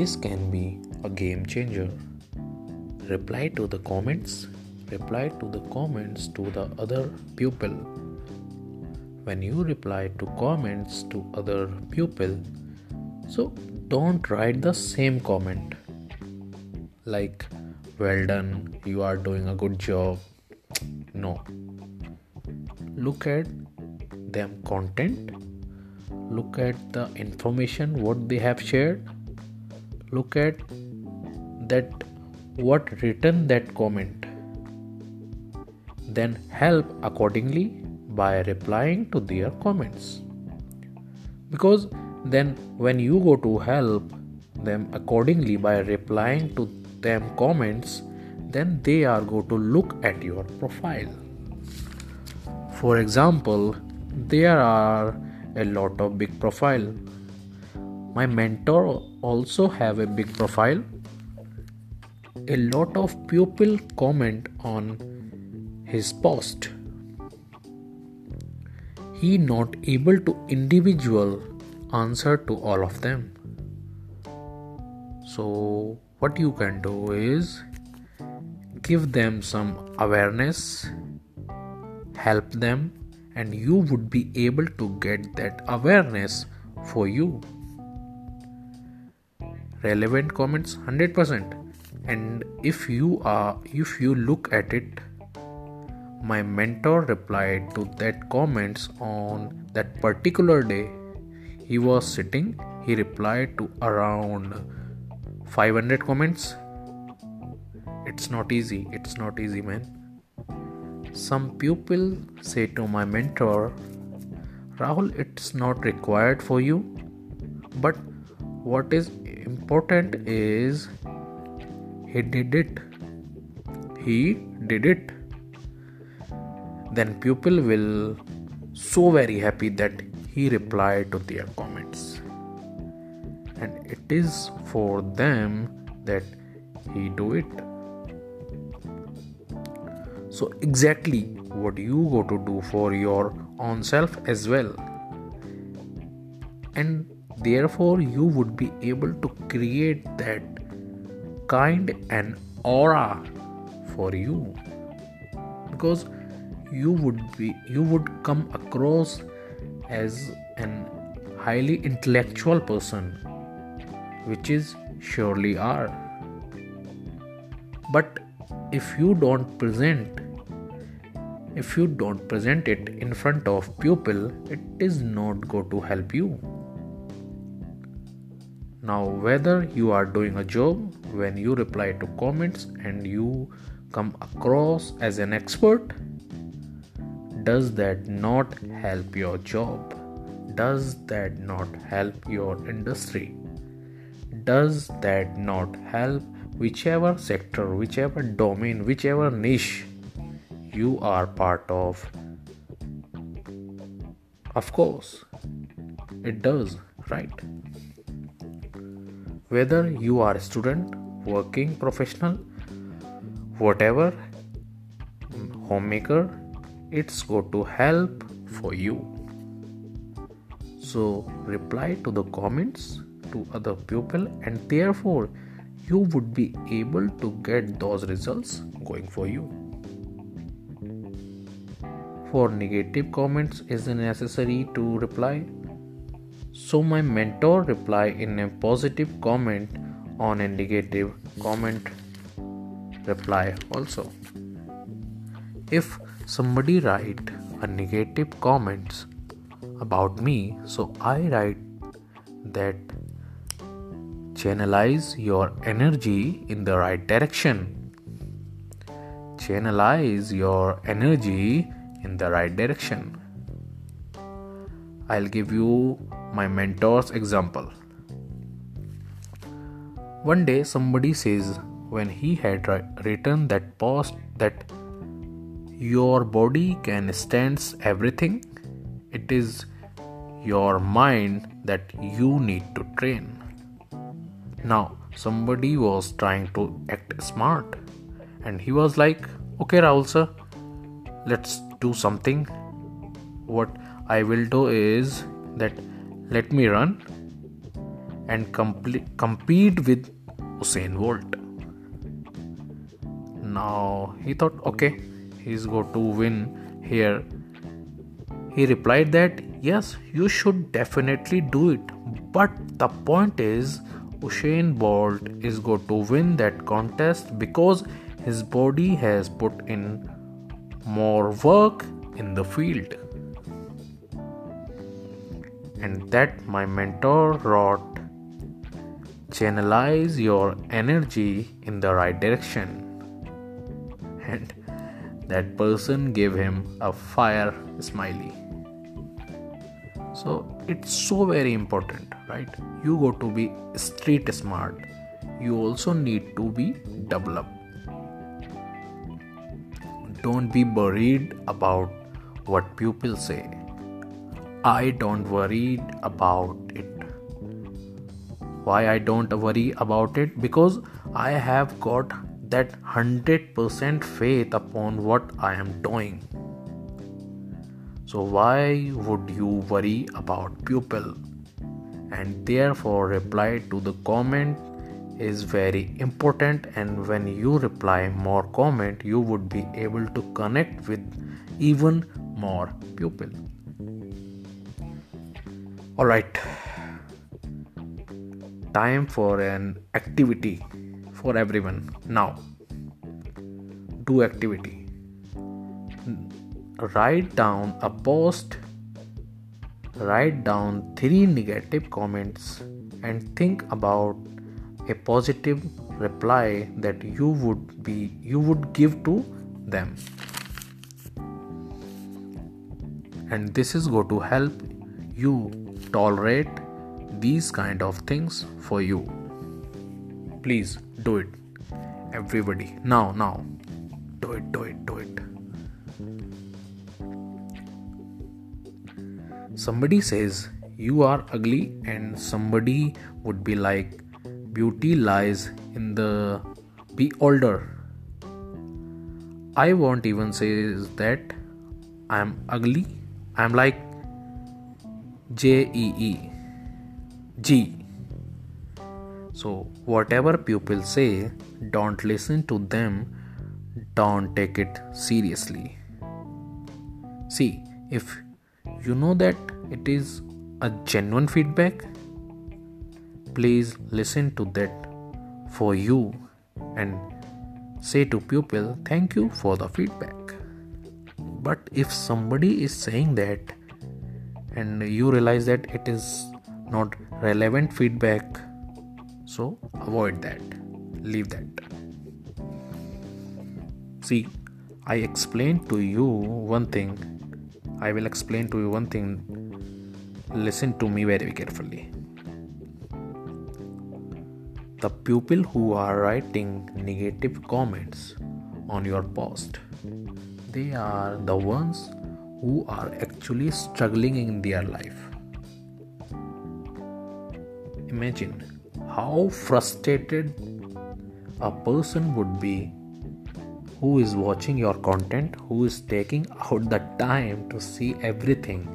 This can be a game changer. Reply to the comments, reply to the comments to the other pupil. When you reply to comments to other pupil, so don't write the same comment like well done, you are doing a good job. No. Look at them content look at the information what they have shared look at that what written that comment. Then help accordingly by replying to their comments. Because then when you go to help them accordingly by replying to them comments then they are going to look at your profile. For example there are a lot of big profile my mentor also have a big profile. A lot of pupil comment on his post. He not able to individual answer to all of them. So what you can do is give them some awareness help them and you would be able to get that awareness for you relevant comments 100% and if you are if you look at it my mentor replied to that comments on that particular day. He was sitting he replied to around 500 comments. It's not easy it's not easy man. Some pupil say to my mentor, Rahul, it's not required for you, but what is important is he did it. He did it. Then pupil will so very happy that he replied to their comments. And it is for them that he do it so exactly what you go to do for your own self as well and therefore you would be able to create that kind and aura for you. Because you would be you would come across as an highly intellectual person which is surely are. But if you don't present if you don't present it in front of pupil it is not going to help you now whether you are doing a job when you reply to comments and you come across as an expert does that not help your job does that not help your industry does that not help whichever sector whichever domain whichever niche you are part of. Of course, it does, right? Whether you are a student, working professional, whatever, homemaker, it's going to help for you. So reply to the comments to other people and therefore you would be able to get those results going for you for negative comments is necessary to reply so my mentor reply in a positive comment on a negative comment reply also if somebody write a negative comments about me so i write that channelize your energy in the right direction channelize your energy in the right direction. I'll give you my mentor's example. One day, somebody says when he had written that post that your body can stand everything, it is your mind that you need to train. Now, somebody was trying to act smart and he was like, Okay, Rahul sir, let's do something what i will do is that let me run and compete with Usain Bolt. Now he thought, okay, he's going to win here. He replied that yes, you should definitely do it, but the point is, Usain Bolt is going to win that contest because his body has put in more work in the field. And that my mentor wrote channelize your energy in the right direction. And that person gave him a fire smiley. So it's so very important, right? You go to be street smart. You also need to be developed don't be worried about what people say. I don't worry about it. Why I don't worry about it? Because I have got that 100% faith upon what I am doing. So why would you worry about pupil? And therefore reply to the comment is very important and when you reply more comment you would be able to connect with even more people all right. Time for an activity for everyone. Now do activity. Write down a post write down three negative comments and think about a positive reply that you would be you would give to them. And this is going to help you tolerate these kind of things for you. Please do it. Everybody. Now now. Do it do it do it. Somebody says you are ugly and somebody would be like beauty lies in the be older I won't even say that I am ugly. I am like J E E G. So, whatever people say, don't listen to them, don't take it seriously. See, if you know that it is a genuine feedback, please listen to that for you and say to pupil thank you for the feedback but if somebody is saying that and you realize that it is not relevant feedback. So avoid that. Leave that. See i explained to you one thing. I will explain to you one thing. Listen to me very carefully. The people who are writing negative comments on your post they are the ones who are actually struggling in their life imagine how frustrated a person would be who is watching your content who is taking out the time to see everything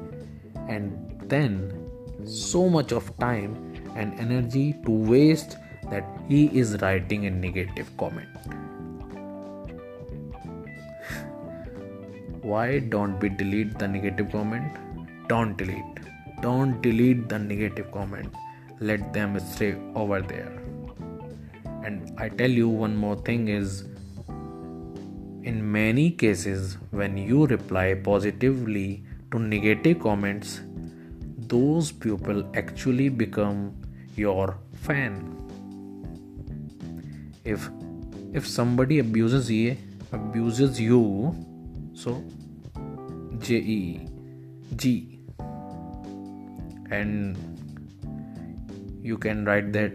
and then so much of time and energy to waste that he is writing a negative comment. Why don't we delete the negative comment? Don't delete. Don't delete the negative comment. Let them stay over there. And I tell you one more thing is in many cases when you reply positively to negative comments those people actually become your fan if if somebody abuses you abuses you so j e g. And you can write that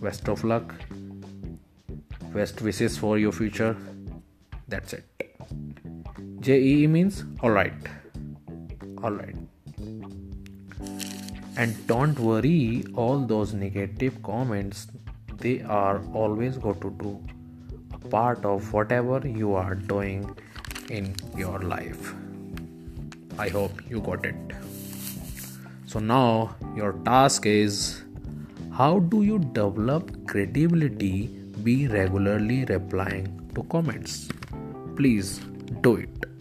best of luck. Best wishes for your future. That's it. JEE means alright alright and don't worry all those negative comments they are always going to do a part of whatever you are doing in your life. I hope you got it. So now your task is how do you develop credibility be regularly replying to comments? Please do it